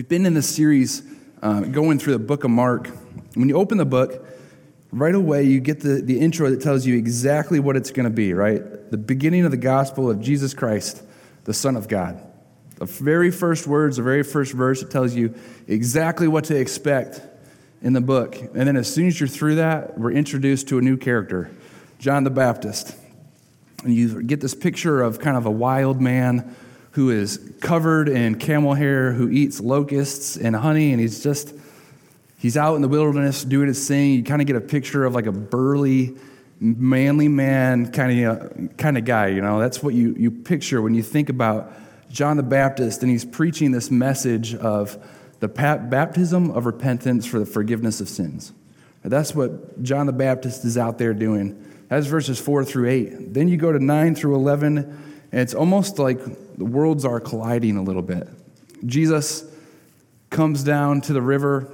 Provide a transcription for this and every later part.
We've been in this series uh, going through the book of Mark. When you open the book, right away you get the, the intro that tells you exactly what it's going to be, right? The beginning of the gospel of Jesus Christ, the Son of God. The very first words, the very first verse, it tells you exactly what to expect in the book. And then as soon as you're through that, we're introduced to a new character, John the Baptist. And you get this picture of kind of a wild man who is covered in camel hair, who eats locusts and honey, and he's just, he's out in the wilderness doing his thing. You kind of get a picture of like a burly, manly man kind of, kind of guy, you know? That's what you, you picture when you think about John the Baptist, and he's preaching this message of the baptism of repentance for the forgiveness of sins. That's what John the Baptist is out there doing. That's verses 4 through 8. Then you go to 9 through 11, and it's almost like the worlds are colliding a little bit. Jesus comes down to the river.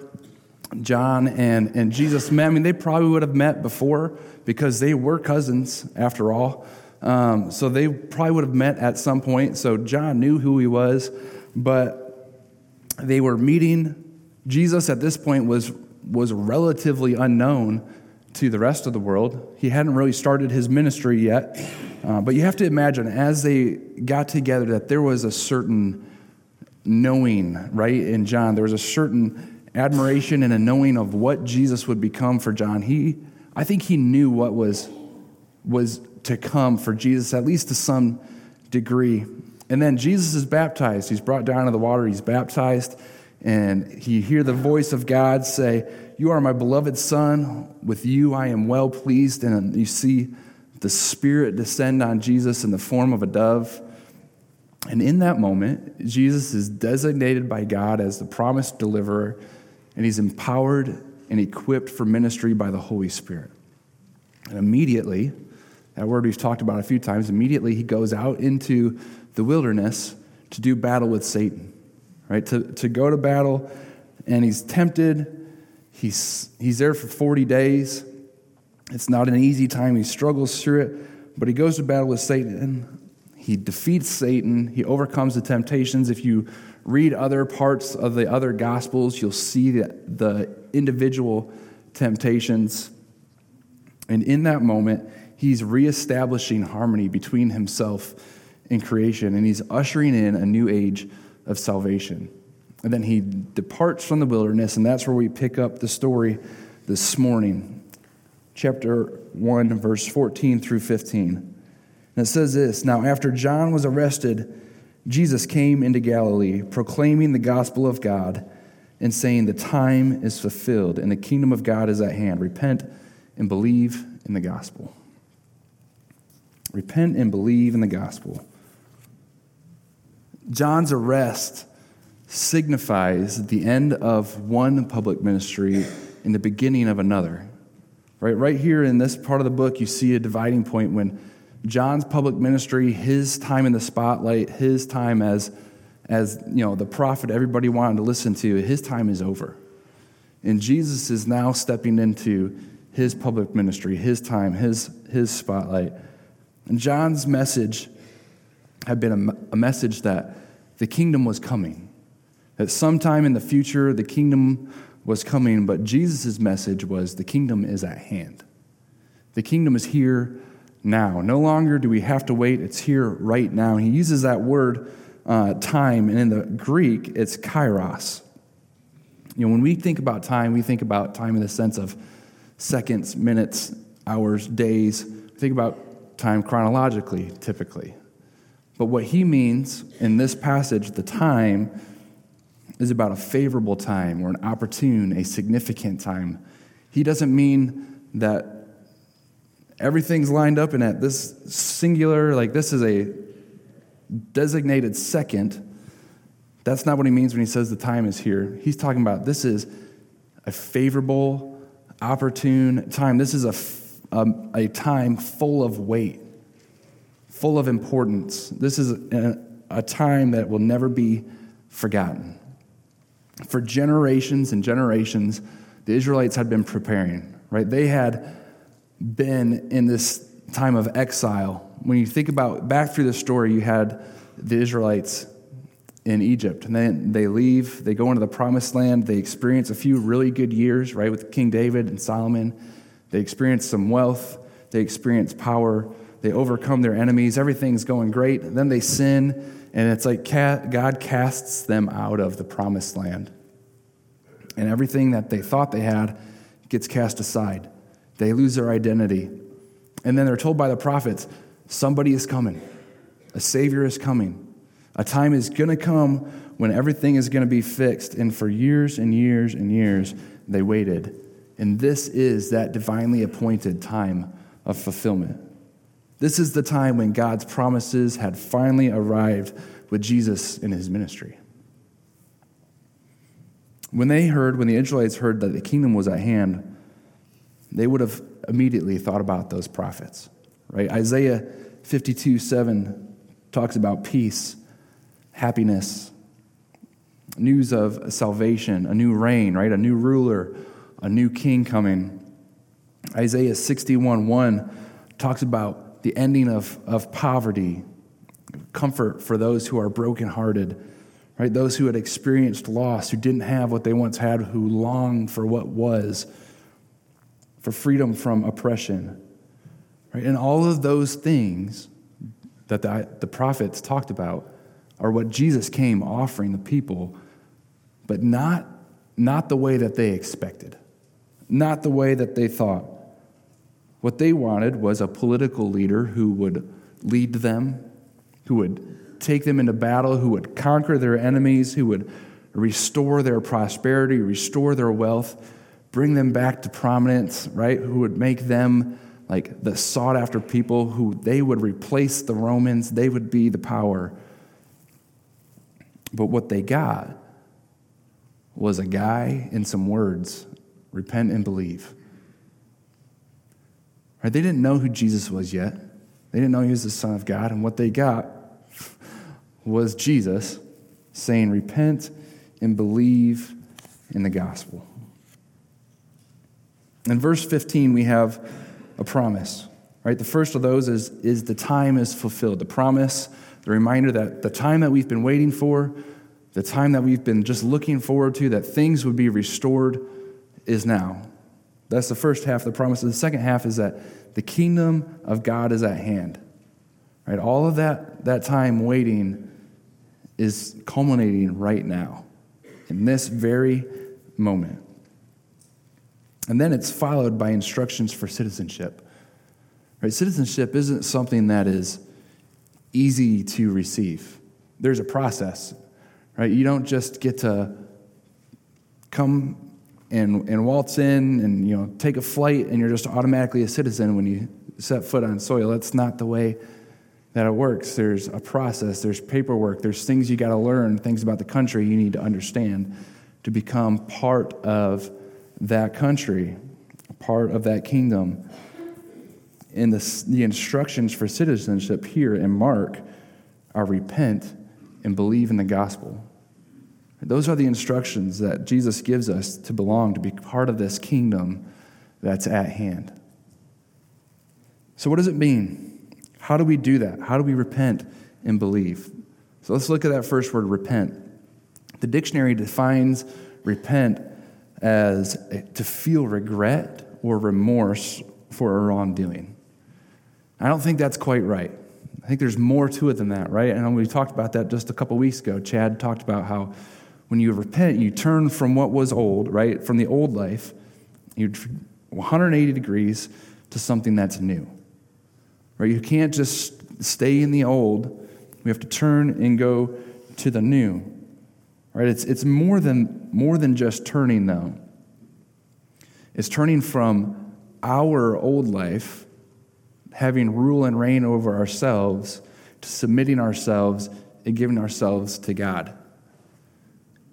John and, and Jesus met. I mean, they probably would have met before because they were cousins, after all. Um, so they probably would have met at some point. So John knew who he was, but they were meeting. Jesus at this point was, was relatively unknown to the rest of the world. He hadn't really started his ministry yet. Uh, but you have to imagine, as they got together, that there was a certain knowing, right, in John. There was a certain admiration and a knowing of what Jesus would become for John. He, I think he knew what was, was to come for Jesus, at least to some degree. And then Jesus is baptized. He's brought down to the water, he's baptized, and you hear the voice of God say, You are my beloved Son. With you I am well pleased. And you see the Spirit descend on Jesus in the form of a dove. And in that moment, Jesus is designated by God as the promised deliverer, and he's empowered and equipped for ministry by the Holy Spirit. And immediately, that word we've talked about a few times, immediately he goes out into the wilderness to do battle with Satan, right? To, to go to battle, and he's tempted. He's, he's there for 40 days. It's not an easy time. He struggles through it, but he goes to battle with Satan. He defeats Satan. He overcomes the temptations. If you read other parts of the other gospels, you'll see that the individual temptations. And in that moment, he's reestablishing harmony between himself and creation, and he's ushering in a new age of salvation. And then he departs from the wilderness, and that's where we pick up the story this morning chapter 1, verse 14 through 15. And it says this Now, after John was arrested, Jesus came into Galilee, proclaiming the gospel of God and saying, The time is fulfilled and the kingdom of God is at hand. Repent and believe in the gospel. Repent and believe in the gospel. John's arrest signifies the end of one public ministry and the beginning of another. Right, right here in this part of the book, you see a dividing point when John's public ministry, his time in the spotlight, his time as, as you know, the prophet everybody wanted to listen to, his time is over. And Jesus is now stepping into his public ministry, his time, his, his spotlight. And John's message had been a, a message that the kingdom was coming, that sometime in the future, the kingdom was coming, but Jesus' message was the kingdom is at hand. The kingdom is here now. No longer do we have to wait, it's here right now. He uses that word uh, time, and in the Greek, it's kairos. You know, when we think about time, we think about time in the sense of seconds, minutes, hours, days. We think about time chronologically, typically. But what he means in this passage, the time, is about a favorable time or an opportune, a significant time. He doesn't mean that everything's lined up and at this singular, like this is a designated second, That's not what he means when he says the time is here. He's talking about this is a favorable, opportune time. This is a, a, um, a time full of weight, full of importance. This is a, a time that will never be forgotten. For generations and generations, the Israelites had been preparing, right? They had been in this time of exile. When you think about back through the story, you had the Israelites in Egypt. And then they leave, they go into the promised land, they experience a few really good years, right, with King David and Solomon. They experience some wealth, they experience power, they overcome their enemies, everything's going great. And then they sin, and it's like God casts them out of the promised land. And everything that they thought they had gets cast aside. They lose their identity. And then they're told by the prophets somebody is coming, a Savior is coming. A time is going to come when everything is going to be fixed. And for years and years and years, they waited. And this is that divinely appointed time of fulfillment. This is the time when God's promises had finally arrived with Jesus in his ministry. When they heard, when the Israelites heard that the kingdom was at hand, they would have immediately thought about those prophets, right? Isaiah 52 7 talks about peace happiness, news of salvation, a new reign, right? A new ruler, a new king coming. Isaiah 61 1 talks about the ending of, of poverty, comfort for those who are brokenhearted, right? Those who had experienced loss, who didn't have what they once had, who longed for what was, for freedom from oppression, right? And all of those things that the, the prophets talked about are what Jesus came offering the people, but not, not the way that they expected, not the way that they thought. What they wanted was a political leader who would lead them, who would take them into battle, who would conquer their enemies, who would restore their prosperity, restore their wealth, bring them back to prominence, right? Who would make them like the sought after people, who they would replace the Romans, they would be the power. But what they got was a guy and some words repent and believe. Right? They didn't know who Jesus was yet. They didn't know he was the Son of God. And what they got was Jesus saying, Repent and believe in the gospel. In verse 15, we have a promise. Right? The first of those is, is the time is fulfilled. The promise the reminder that the time that we've been waiting for, the time that we've been just looking forward to, that things would be restored, is now. That's the first half of the promise. And the second half is that the kingdom of God is at hand. Right? All of that, that time waiting is culminating right now, in this very moment. And then it's followed by instructions for citizenship. Right? Citizenship isn't something that is easy to receive. There's a process, right? You don't just get to come and, and waltz in and you know take a flight and you're just automatically a citizen when you set foot on soil. That's not the way that it works. There's a process, there's paperwork, there's things you got to learn, things about the country you need to understand to become part of that country, part of that kingdom And the, the instructions for citizenship here in Mark are repent and believe in the gospel. Those are the instructions that Jesus gives us to belong, to be part of this kingdom that's at hand. So, what does it mean? How do we do that? How do we repent and believe? So, let's look at that first word, repent. The dictionary defines repent as to feel regret or remorse for a wrongdoing. I don't think that's quite right. I think there's more to it than that, right? And we talked about that just a couple weeks ago. Chad talked about how when you repent, you turn from what was old, right? From the old life, you 180 degrees to something that's new. Right? You can't just stay in the old. We have to turn and go to the new. Right? It's, it's more than more than just turning though. It's turning from our old life having rule and reign over ourselves to submitting ourselves and giving ourselves to God.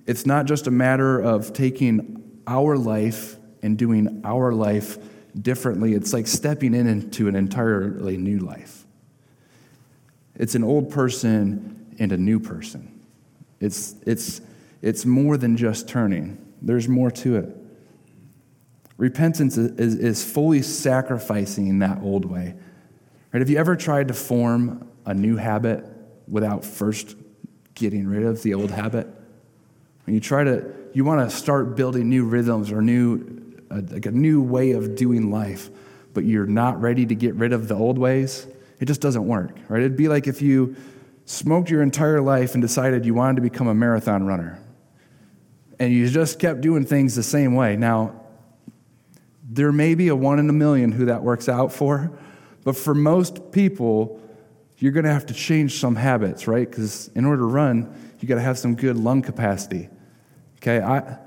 It's not just a matter of taking our life and doing our life differently. It's like stepping in into an entirely new life. It's an old person and a new person. It's, it's, it's more than just turning, there's more to it. Repentance is, is fully sacrificing that old way. Right? Have you ever tried to form a new habit without first getting rid of the old habit? When you try to, you want to start building new rhythms or new, uh, like a new way of doing life, but you're not ready to get rid of the old ways, it just doesn't work, right? It'd be like if you smoked your entire life and decided you wanted to become a marathon runner, and you just kept doing things the same way. Now, there may be a one in a million who that works out for, but for most people, you're going to have to change some habits, right? Because in order to run, you got to have some good lung capacity. Okay, I,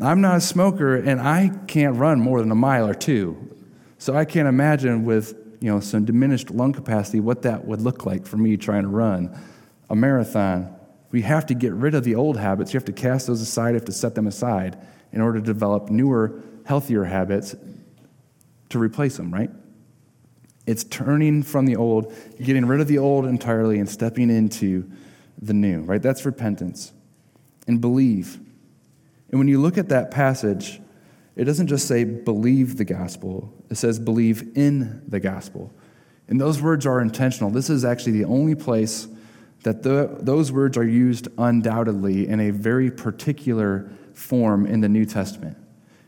I'm not a smoker, and I can't run more than a mile or two. So I can't imagine with you know some diminished lung capacity what that would look like for me trying to run a marathon. We have to get rid of the old habits. You have to cast those aside. You have to set them aside in order to develop newer, healthier habits to replace them. Right? It's turning from the old, getting rid of the old entirely, and stepping into the new, right? That's repentance. And believe. And when you look at that passage, it doesn't just say believe the gospel, it says believe in the gospel. And those words are intentional. This is actually the only place that the, those words are used undoubtedly in a very particular form in the New Testament.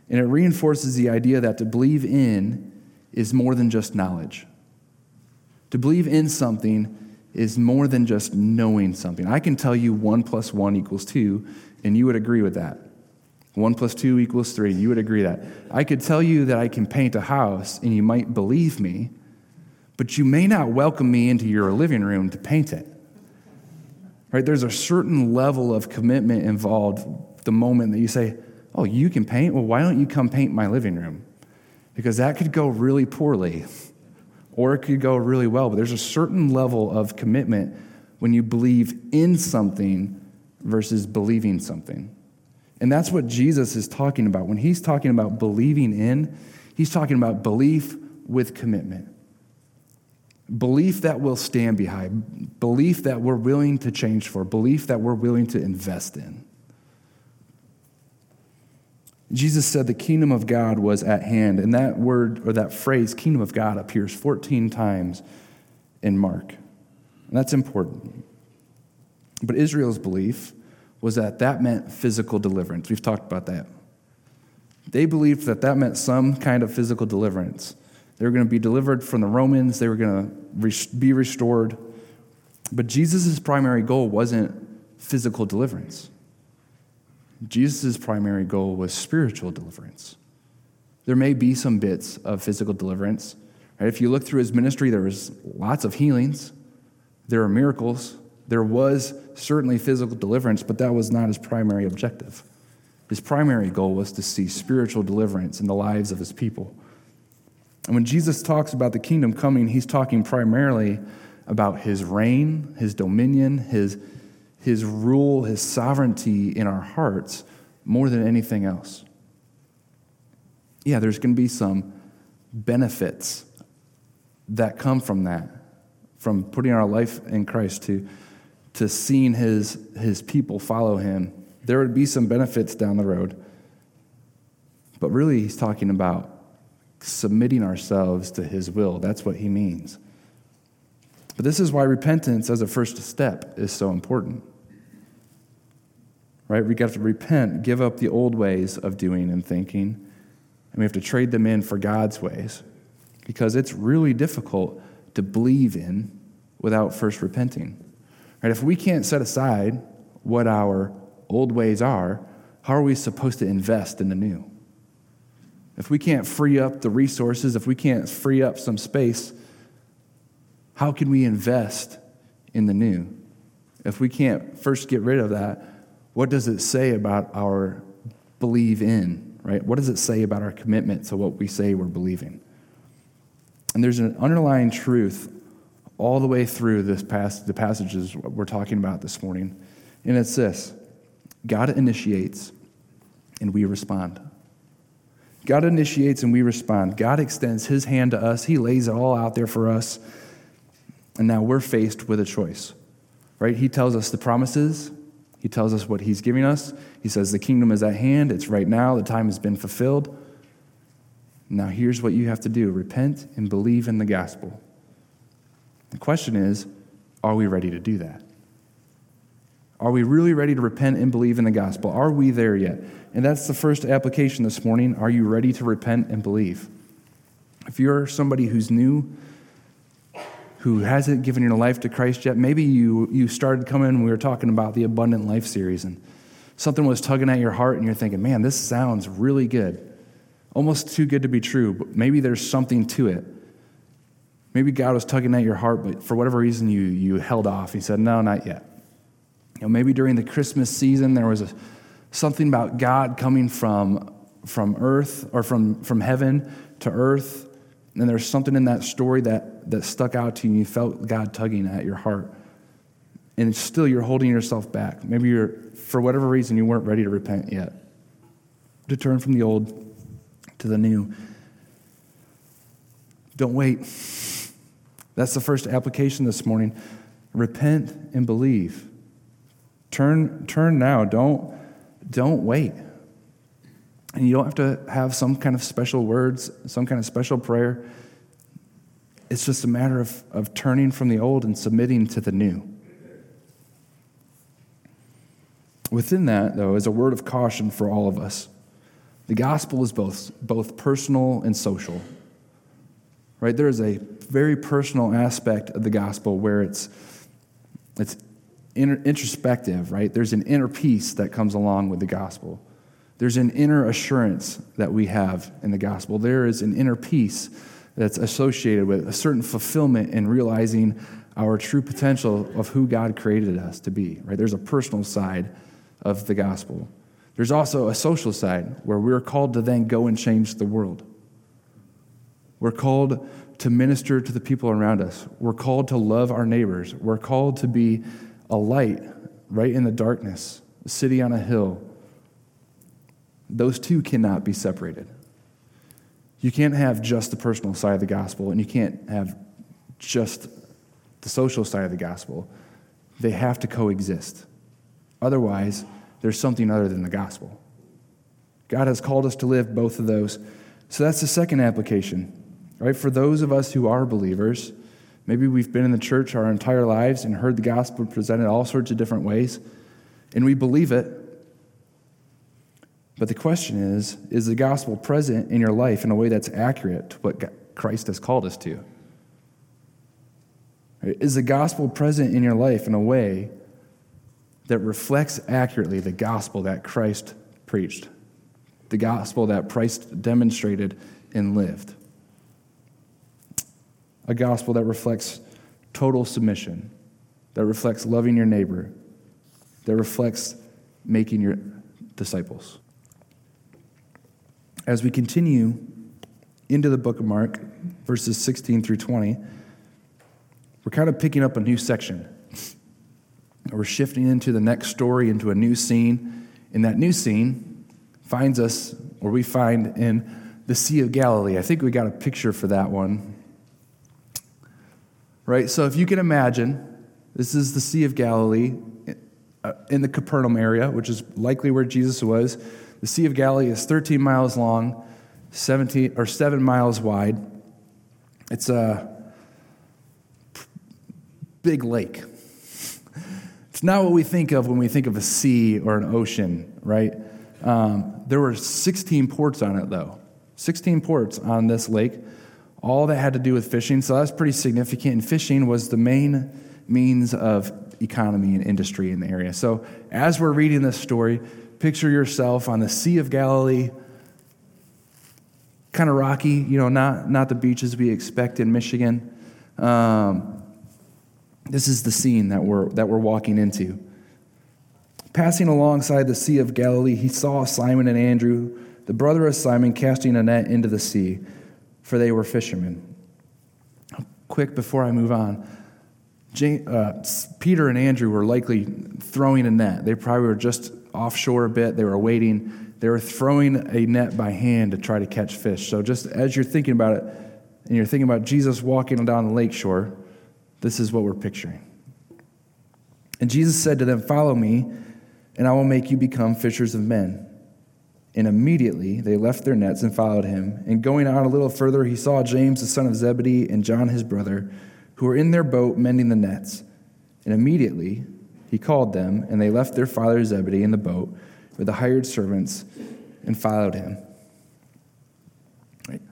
And it reinforces the idea that to believe in is more than just knowledge. To believe in something is more than just knowing something. I can tell you 1 plus 1 equals 2, and you would agree with that. 1 plus 2 equals 3, you would agree that. I could tell you that I can paint a house, and you might believe me, but you may not welcome me into your living room to paint it. Right? There's a certain level of commitment involved the moment that you say, Oh, you can paint? Well, why don't you come paint my living room? Because that could go really poorly or it could go really well. But there's a certain level of commitment when you believe in something versus believing something. And that's what Jesus is talking about. When he's talking about believing in, he's talking about belief with commitment. Belief that we'll stand behind, belief that we're willing to change for, belief that we're willing to invest in. Jesus said the kingdom of God was at hand. And that word or that phrase, kingdom of God, appears 14 times in Mark. And that's important. But Israel's belief was that that meant physical deliverance. We've talked about that. They believed that that meant some kind of physical deliverance. They were going to be delivered from the Romans, they were going to be restored. But Jesus' primary goal wasn't physical deliverance. Jesus' primary goal was spiritual deliverance. There may be some bits of physical deliverance. Right? If you look through his ministry, there was lots of healings, there are miracles, there was certainly physical deliverance, but that was not his primary objective. His primary goal was to see spiritual deliverance in the lives of his people. And when Jesus talks about the kingdom coming, he's talking primarily about his reign, his dominion, his his rule, his sovereignty in our hearts more than anything else. Yeah, there's going to be some benefits that come from that, from putting our life in Christ to, to seeing his, his people follow him. There would be some benefits down the road. But really, he's talking about submitting ourselves to his will. That's what he means. But this is why repentance as a first step is so important right? We have to repent, give up the old ways of doing and thinking, and we have to trade them in for God's ways because it's really difficult to believe in without first repenting. Right? If we can't set aside what our old ways are, how are we supposed to invest in the new? If we can't free up the resources, if we can't free up some space, how can we invest in the new? If we can't first get rid of that, what does it say about our believe in, right? What does it say about our commitment to what we say we're believing? And there's an underlying truth all the way through this past, the passages we're talking about this morning, and it's this God initiates and we respond. God initiates and we respond. God extends his hand to us, he lays it all out there for us. And now we're faced with a choice, right? He tells us the promises, he tells us what he's giving us. He says, The kingdom is at hand, it's right now, the time has been fulfilled. Now, here's what you have to do repent and believe in the gospel. The question is, are we ready to do that? Are we really ready to repent and believe in the gospel? Are we there yet? And that's the first application this morning. Are you ready to repent and believe? If you're somebody who's new, who hasn't given your life to Christ yet, maybe you, you started coming we were talking about the Abundant Life series and something was tugging at your heart and you're thinking, man, this sounds really good. Almost too good to be true, but maybe there's something to it. Maybe God was tugging at your heart, but for whatever reason you, you held off. He said, no, not yet. You know, maybe during the Christmas season there was a, something about God coming from, from earth or from, from heaven to earth. And there's something in that story that, that stuck out to you and you felt God tugging at your heart. And still you're holding yourself back. Maybe you're, for whatever reason, you weren't ready to repent yet. To turn from the old to the new. Don't wait. That's the first application this morning. Repent and believe. Turn, turn now. Don't, don't wait. And you don't have to have some kind of special words, some kind of special prayer. It's just a matter of, of turning from the old and submitting to the new. Within that, though, is a word of caution for all of us. The gospel is both, both personal and social. Right? There is a very personal aspect of the gospel where it's, it's introspective, right? There's an inner peace that comes along with the gospel. There's an inner assurance that we have in the gospel. There is an inner peace that's associated with a certain fulfillment in realizing our true potential of who God created us to be, right? There's a personal side of the gospel. There's also a social side where we're called to then go and change the world. We're called to minister to the people around us. We're called to love our neighbors. We're called to be a light right in the darkness, a city on a hill. Those two cannot be separated. You can't have just the personal side of the gospel, and you can't have just the social side of the gospel. They have to coexist. Otherwise, there's something other than the gospel. God has called us to live both of those. So that's the second application. Right? For those of us who are believers, maybe we've been in the church our entire lives and heard the gospel presented all sorts of different ways, and we believe it. But the question is is the gospel present in your life in a way that's accurate to what Christ has called us to? Is the gospel present in your life in a way that reflects accurately the gospel that Christ preached, the gospel that Christ demonstrated and lived. A gospel that reflects total submission, that reflects loving your neighbor, that reflects making your disciples. As we continue into the book of Mark, verses 16 through 20, we're kind of picking up a new section. We're shifting into the next story, into a new scene. And that new scene finds us, or we find in the Sea of Galilee. I think we got a picture for that one. Right? So if you can imagine, this is the Sea of Galilee uh, in the Capernaum area, which is likely where Jesus was. The Sea of Galilee is 13 miles long, 17 or 7 miles wide. It's a big lake. It's not what we think of when we think of a sea or an ocean, right? Um, there were 16 ports on it, though. 16 ports on this lake, all that had to do with fishing. So that's pretty significant. And fishing was the main means of economy and industry in the area. So as we're reading this story, picture yourself on the Sea of Galilee, kind of rocky, you know, not, not the beaches we expect in Michigan. Um, this is the scene that we're, that we're walking into. Passing alongside the Sea of Galilee, he saw Simon and Andrew, the brother of Simon, casting a net into the sea, for they were fishermen. Quick, before I move on, uh, Peter and Andrew were likely throwing a net. They probably were just offshore a bit. They were waiting. They were throwing a net by hand to try to catch fish. So, just as you're thinking about it, and you're thinking about Jesus walking down the lake shore, this is what we're picturing. And Jesus said to them, Follow me, and I will make you become fishers of men. And immediately they left their nets and followed him. And going on a little further, he saw James, the son of Zebedee, and John, his brother, who were in their boat mending the nets. And immediately he called them, and they left their father Zebedee in the boat with the hired servants and followed him. Right.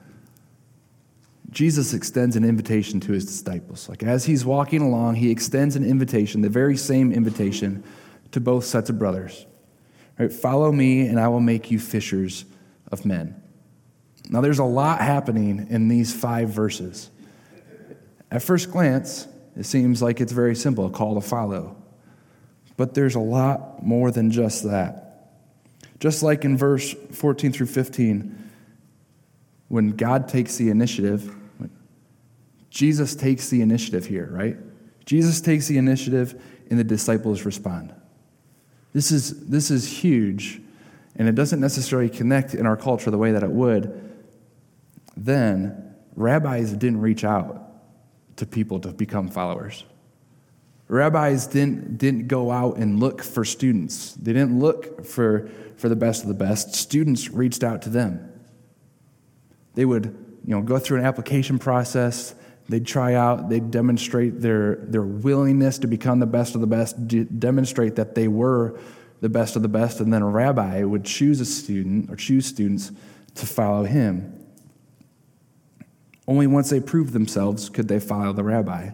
Jesus extends an invitation to his disciples. Like as he's walking along, he extends an invitation, the very same invitation to both sets of brothers. Right, follow me, and I will make you fishers of men. Now, there's a lot happening in these five verses. At first glance, it seems like it's very simple a call to follow. But there's a lot more than just that. Just like in verse 14 through 15, when God takes the initiative, Jesus takes the initiative here, right? Jesus takes the initiative, and the disciples respond. This is, this is huge, and it doesn't necessarily connect in our culture the way that it would. Then, rabbis didn't reach out to people to become followers. Rabbis didn't, didn't go out and look for students, they didn't look for, for the best of the best. Students reached out to them. They would you know, go through an application process. They'd try out, they'd demonstrate their, their willingness to become the best of the best, demonstrate that they were the best of the best, and then a rabbi would choose a student or choose students to follow him. Only once they proved themselves could they follow the rabbi.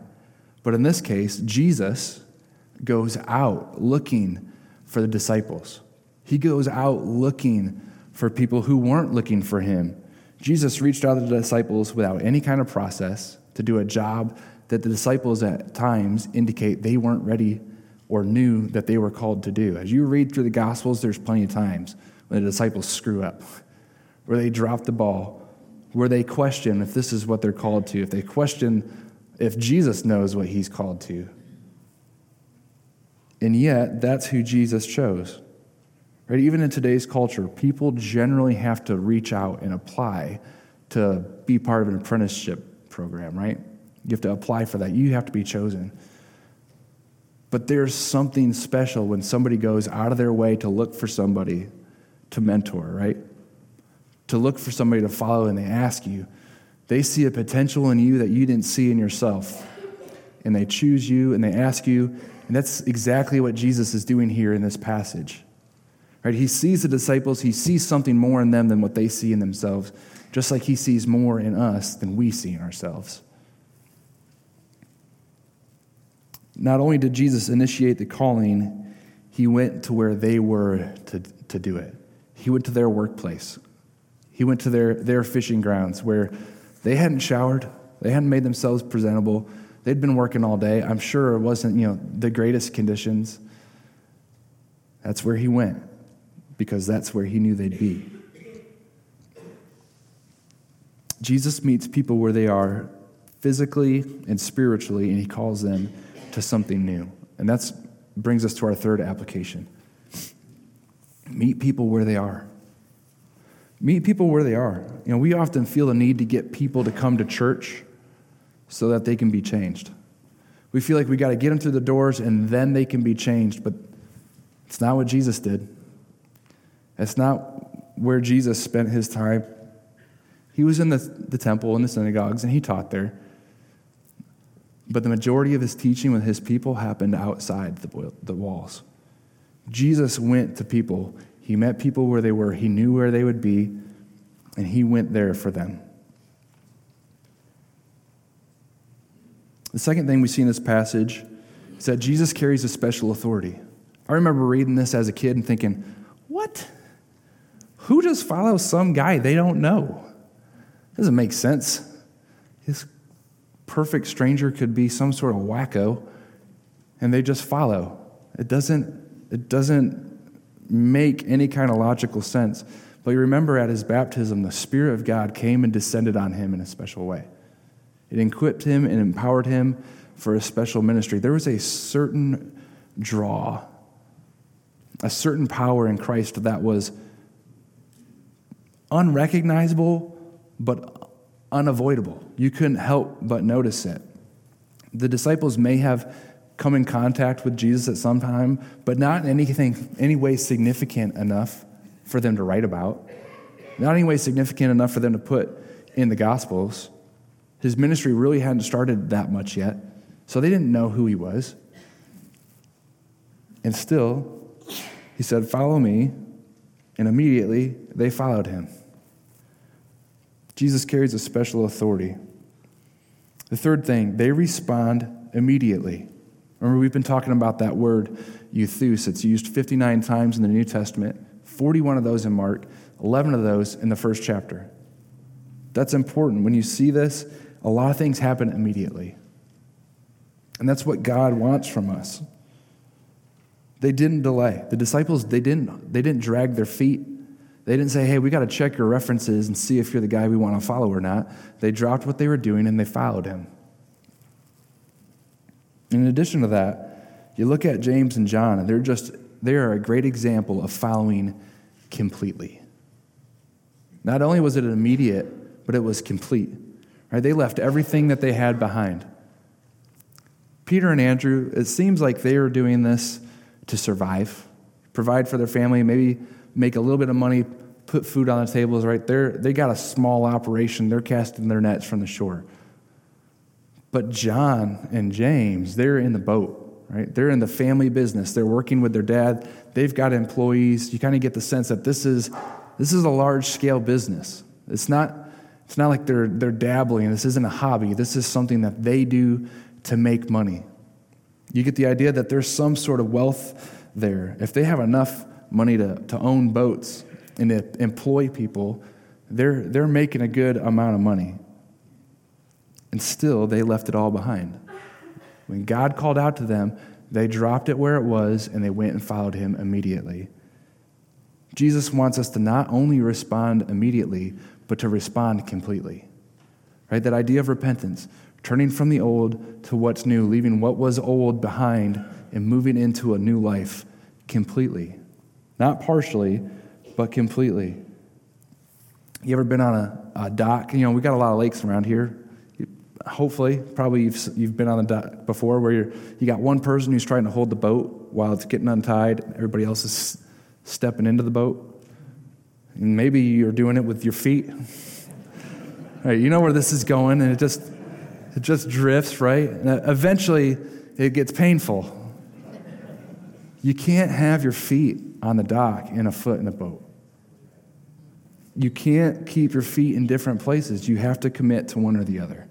But in this case, Jesus goes out looking for the disciples. He goes out looking for people who weren't looking for him. Jesus reached out to the disciples without any kind of process to do a job that the disciples at times indicate they weren't ready or knew that they were called to do. As you read through the Gospels, there's plenty of times when the disciples screw up, where they drop the ball, where they question if this is what they're called to, if they question if Jesus knows what he's called to. And yet, that's who Jesus chose. Right? Even in today's culture, people generally have to reach out and apply to be part of an apprenticeship program, right? You have to apply for that. You have to be chosen. But there's something special when somebody goes out of their way to look for somebody to mentor, right? To look for somebody to follow and they ask you. They see a potential in you that you didn't see in yourself. And they choose you and they ask you. And that's exactly what Jesus is doing here in this passage. Right? He sees the disciples, he sees something more in them than what they see in themselves just like he sees more in us than we see in ourselves. Not only did Jesus initiate the calling, he went to where they were to, to do it. He went to their workplace. He went to their, their fishing grounds where they hadn't showered, they hadn't made themselves presentable. They'd been working all day. I'm sure it wasn't, you know, the greatest conditions. That's where he went because that's where he knew they'd be. Jesus meets people where they are physically and spiritually, and he calls them to something new. And that brings us to our third application meet people where they are. Meet people where they are. You know, we often feel the need to get people to come to church so that they can be changed. We feel like we got to get them through the doors and then they can be changed, but it's not what Jesus did. It's not where Jesus spent his time. He was in the, the temple and the synagogues and he taught there. But the majority of his teaching with his people happened outside the, the walls. Jesus went to people. He met people where they were. He knew where they would be, and he went there for them. The second thing we see in this passage is that Jesus carries a special authority. I remember reading this as a kid and thinking, what? Who just follows some guy they don't know? Doesn't make sense. This perfect stranger could be some sort of wacko, and they just follow. It doesn't, it doesn't make any kind of logical sense. But you remember at his baptism, the Spirit of God came and descended on him in a special way. It equipped him and empowered him for a special ministry. There was a certain draw a certain power in Christ that was unrecognizable but unavoidable. You couldn't help but notice it. The disciples may have come in contact with Jesus at some time, but not in anything, any way significant enough for them to write about, not any way significant enough for them to put in the Gospels. His ministry really hadn't started that much yet, so they didn't know who he was. And still, he said, Follow me. And immediately they followed him. Jesus carries a special authority. The third thing, they respond immediately. Remember, we've been talking about that word, euthus. It's used 59 times in the New Testament, 41 of those in Mark, 11 of those in the first chapter. That's important. When you see this, a lot of things happen immediately. And that's what God wants from us. They didn't delay. The disciples, they didn't, they didn't drag their feet. They didn't say, hey, we got to check your references and see if you're the guy we want to follow or not. They dropped what they were doing and they followed him. In addition to that, you look at James and John, and they're just, they are a great example of following completely. Not only was it immediate, but it was complete. Right? They left everything that they had behind. Peter and Andrew, it seems like they were doing this to survive, provide for their family, maybe make a little bit of money, put food on the tables, right? They're, they got a small operation. They're casting their nets from the shore. But John and James, they're in the boat, right? They're in the family business. They're working with their dad. They've got employees. You kind of get the sense that this is, this is a large scale business. It's not, it's not like they're, they're dabbling. This isn't a hobby. This is something that they do to make money. You get the idea that there's some sort of wealth there. If they have enough money to, to own boats and to employ people, they're, they're making a good amount of money. And still, they left it all behind. When God called out to them, they dropped it where it was and they went and followed him immediately. Jesus wants us to not only respond immediately, but to respond completely. Right? That idea of repentance, turning from the old to what's new, leaving what was old behind and moving into a new life completely. Not partially, but completely. You ever been on a, a dock? You know, we got a lot of lakes around here hopefully, probably you've, you've been on the dock before where you're, you got one person who's trying to hold the boat while it's getting untied, everybody else is stepping into the boat. And maybe you're doing it with your feet. You know where this is going, and it just it just drifts, right? And uh, eventually it gets painful. You can't have your feet on the dock and a foot in the boat. You can't keep your feet in different places. You have to commit to one or the other.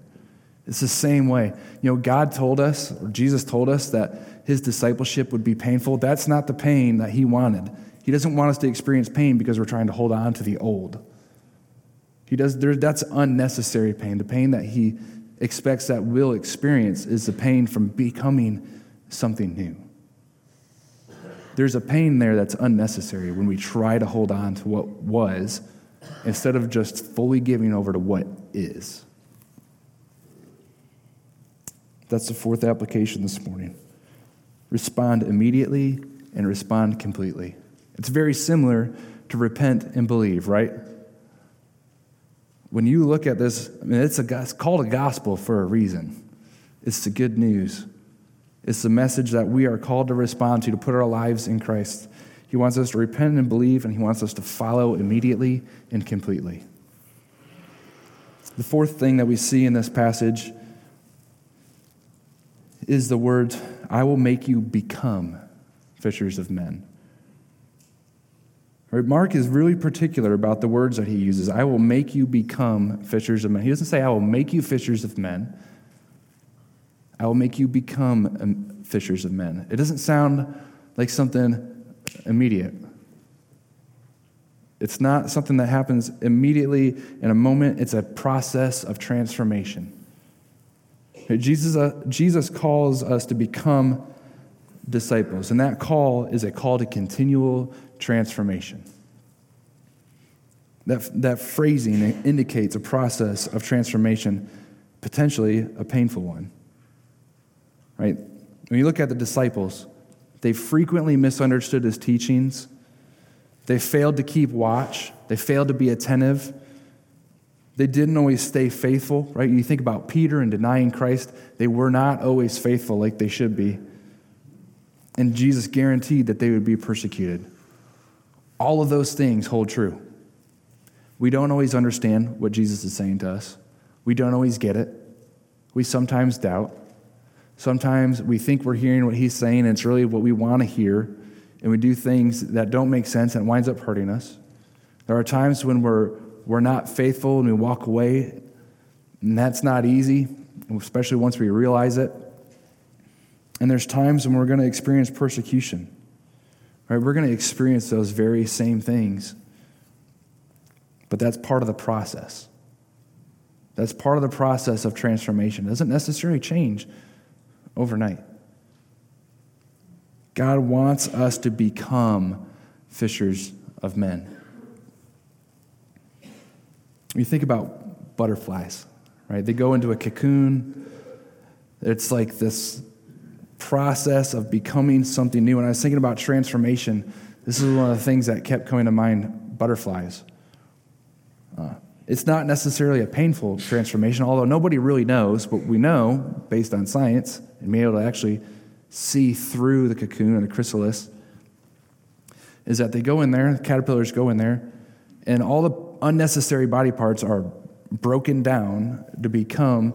It's the same way. You know, God told us, or Jesus told us, that his discipleship would be painful. That's not the pain that he wanted. He doesn't want us to experience pain because we're trying to hold on to the old. He does, there, that's unnecessary pain. The pain that he expects that we'll experience is the pain from becoming something new. There's a pain there that's unnecessary when we try to hold on to what was instead of just fully giving over to what is. That's the fourth application this morning. Respond immediately and respond completely. It's very similar to repent and believe, right? When you look at this, I mean, it's, a, it's called a gospel for a reason. It's the good news. It's the message that we are called to respond to, to put our lives in Christ. He wants us to repent and believe, and He wants us to follow immediately and completely. The fourth thing that we see in this passage is the words, I will make you become fishers of men. Mark is really particular about the words that he uses. I will make you become fishers of men. He doesn't say, I will make you fishers of men. I will make you become um, fishers of men. It doesn't sound like something immediate. It's not something that happens immediately in a moment, it's a process of transformation. Jesus, uh, Jesus calls us to become disciples, and that call is a call to continual transformation. That, that phrasing indicates a process of transformation, potentially a painful one. Right? When you look at the disciples, They frequently misunderstood his teachings. They failed to keep watch. They failed to be attentive. They didn't always stay faithful, right? You think about Peter and denying Christ, they were not always faithful like they should be. And Jesus guaranteed that they would be persecuted. All of those things hold true. We don't always understand what Jesus is saying to us, we don't always get it. We sometimes doubt. Sometimes we think we're hearing what he's saying, and it's really what we want to hear, and we do things that don't make sense and it winds up hurting us. There are times when we're, we're not faithful and we walk away, and that's not easy, especially once we realize it. And there's times when we're going to experience persecution. Right? We're going to experience those very same things. But that's part of the process. That's part of the process of transformation. It doesn't necessarily change overnight. God wants us to become fishers of men. You think about butterflies, right? They go into a cocoon. It's like this process of becoming something new. And I was thinking about transformation. This is one of the things that kept coming to mind butterflies. It's not necessarily a painful transformation, although nobody really knows, but we know, based on science, and being able to actually see through the cocoon or the chrysalis, is that they go in there, the caterpillars go in there, and all the unnecessary body parts are broken down to become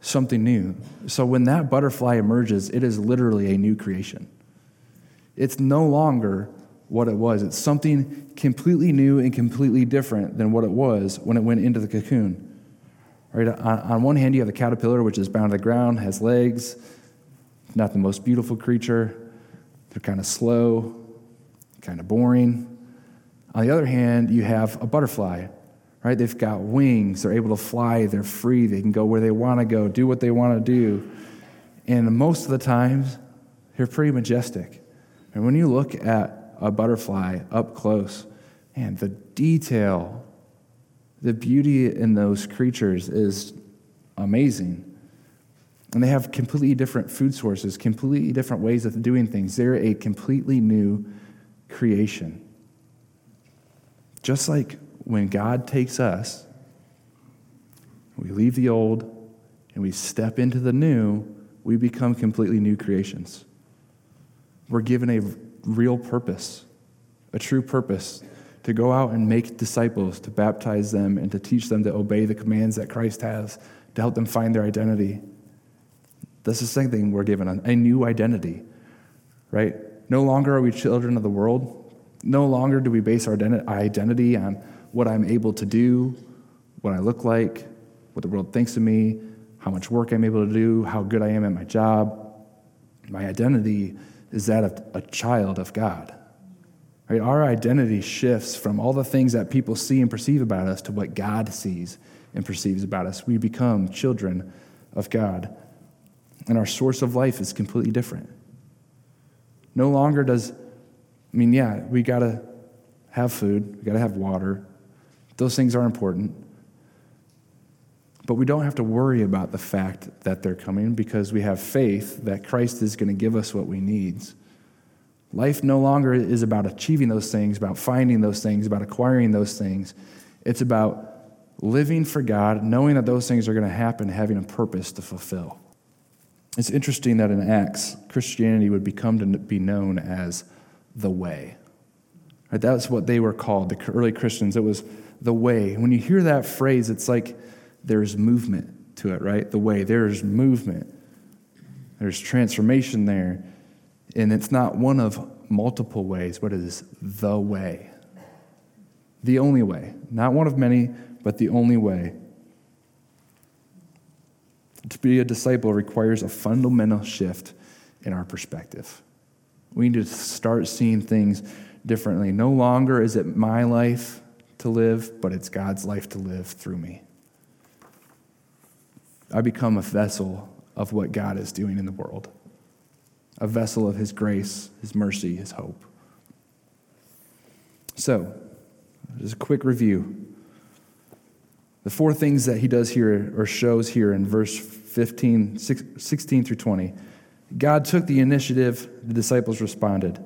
something new. So when that butterfly emerges, it is literally a new creation. It's no longer what it was. It's something completely new and completely different than what it was when it went into the cocoon. Right? On, on one hand, you have the caterpillar, which is bound to the ground, has legs, not the most beautiful creature. They're kind of slow, kind of boring. On the other hand, you have a butterfly, right? They've got wings, they're able to fly, they're free, they can go where they want to go, do what they want to do. And most of the times, they're pretty majestic. And when you look at a butterfly up close. And the detail, the beauty in those creatures is amazing. And they have completely different food sources, completely different ways of doing things. They're a completely new creation. Just like when God takes us, we leave the old and we step into the new, we become completely new creations. We're given a real purpose, a true purpose to go out and make disciples, to baptize them, and to teach them to obey the commands that Christ has to help them find their identity. This is something we're given a new identity, right? No longer are we children of the world. No longer do we base our identity on what I'm able to do, what I look like, what the world thinks of me, how much work I'm able to do, how good I am at my job. My identity is that of a child of God. Right? Our identity shifts from all the things that people see and perceive about us to what God sees and perceives about us. We become children of God. And our source of life is completely different. No longer does, I mean, yeah, we got to have food, we got to have water. Those things are important. But we don't have to worry about the fact that they're coming because we have faith that Christ is going to give us what we need. Life no longer is about achieving those things, about finding those things, about acquiring those things. It's about living for God, knowing that those things are going to happen, having a purpose to fulfill. It's interesting that in Acts, Christianity would become to be known as the way. Right? That's what they were called, the early Christians. It was the way. When you hear that phrase, it's like there's movement to it, right? The way, there's movement. There's transformation there. And it's not one of multiple ways, but it is the way. The only way. Not one of many, but the only way. To be a disciple requires a fundamental shift in our perspective. We need to start seeing things differently. No longer is it my life to live, but it's God's life to live through me. I become a vessel of what God is doing in the world, a vessel of His grace, His mercy, His hope. So, just a quick review. The four things that he does here or shows here in verse 15, 16 through 20 God took the initiative, the disciples responded.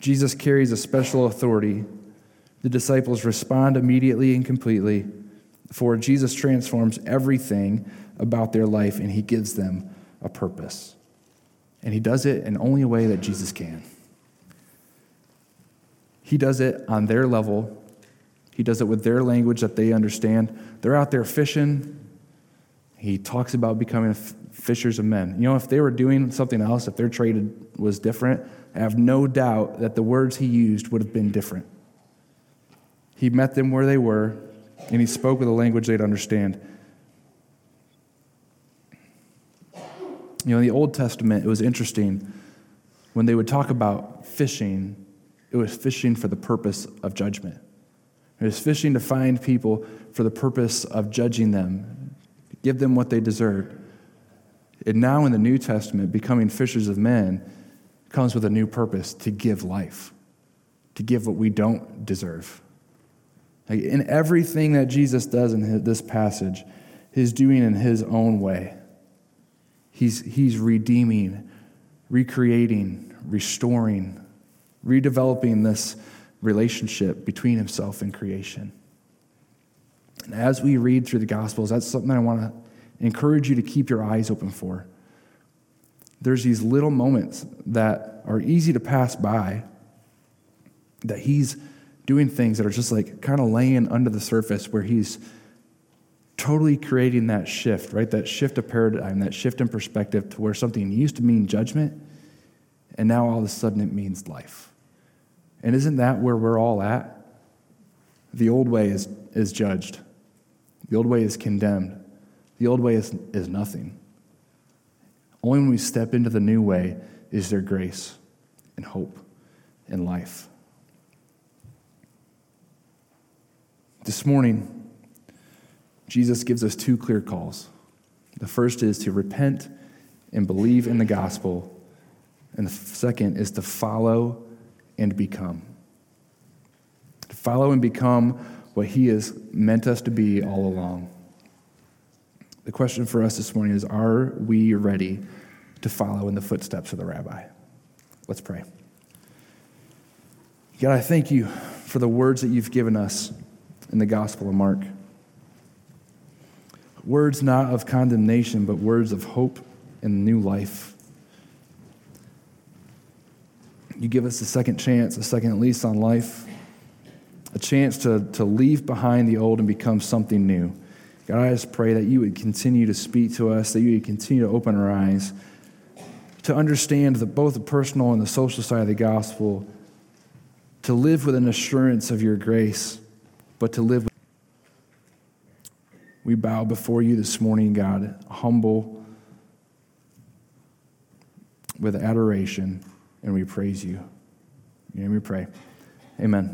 Jesus carries a special authority. The disciples respond immediately and completely, for Jesus transforms everything about their life and he gives them a purpose. And he does it in only a way that Jesus can. He does it on their level, he does it with their language that they understand. They're out there fishing. He talks about becoming fishers of men. You know, if they were doing something else, if their trade was different, I have no doubt that the words he used would have been different. He met them where they were, and he spoke with a language they'd understand. You know, in the Old Testament, it was interesting when they would talk about fishing, it was fishing for the purpose of judgment. It was fishing to find people for the purpose of judging them, give them what they deserved. And now in the New Testament, becoming fishers of men comes with a new purpose to give life, to give what we don't deserve. Like in everything that Jesus does in this passage, he's doing in his own way. He's, he's redeeming, recreating, restoring, redeveloping this relationship between himself and creation. And as we read through the Gospels, that's something I want to encourage you to keep your eyes open for. There's these little moments that are easy to pass by, that he's doing things that are just like kind of laying under the surface where he's totally creating that shift, right? That shift of paradigm, that shift in perspective to where something used to mean judgment, and now all of a sudden it means life. And isn't that where we're all at? The old way is, is judged, the old way is condemned, the old way is, is nothing. Only when we step into the new way is there grace and hope and life. This morning, Jesus gives us two clear calls. The first is to repent and believe in the gospel, and the second is to follow and become. To follow and become what He has meant us to be all along. The question for us this morning is Are we ready to follow in the footsteps of the rabbi? Let's pray. God, I thank you for the words that you've given us in the Gospel of Mark. Words not of condemnation, but words of hope and new life. You give us a second chance, a second lease on life, a chance to, to leave behind the old and become something new. God, I just pray that you would continue to speak to us, that you would continue to open our eyes to understand the, both the personal and the social side of the gospel, to live with an assurance of your grace, but to live. We bow before you this morning, God, humble with adoration, and we praise you. And we pray. Amen.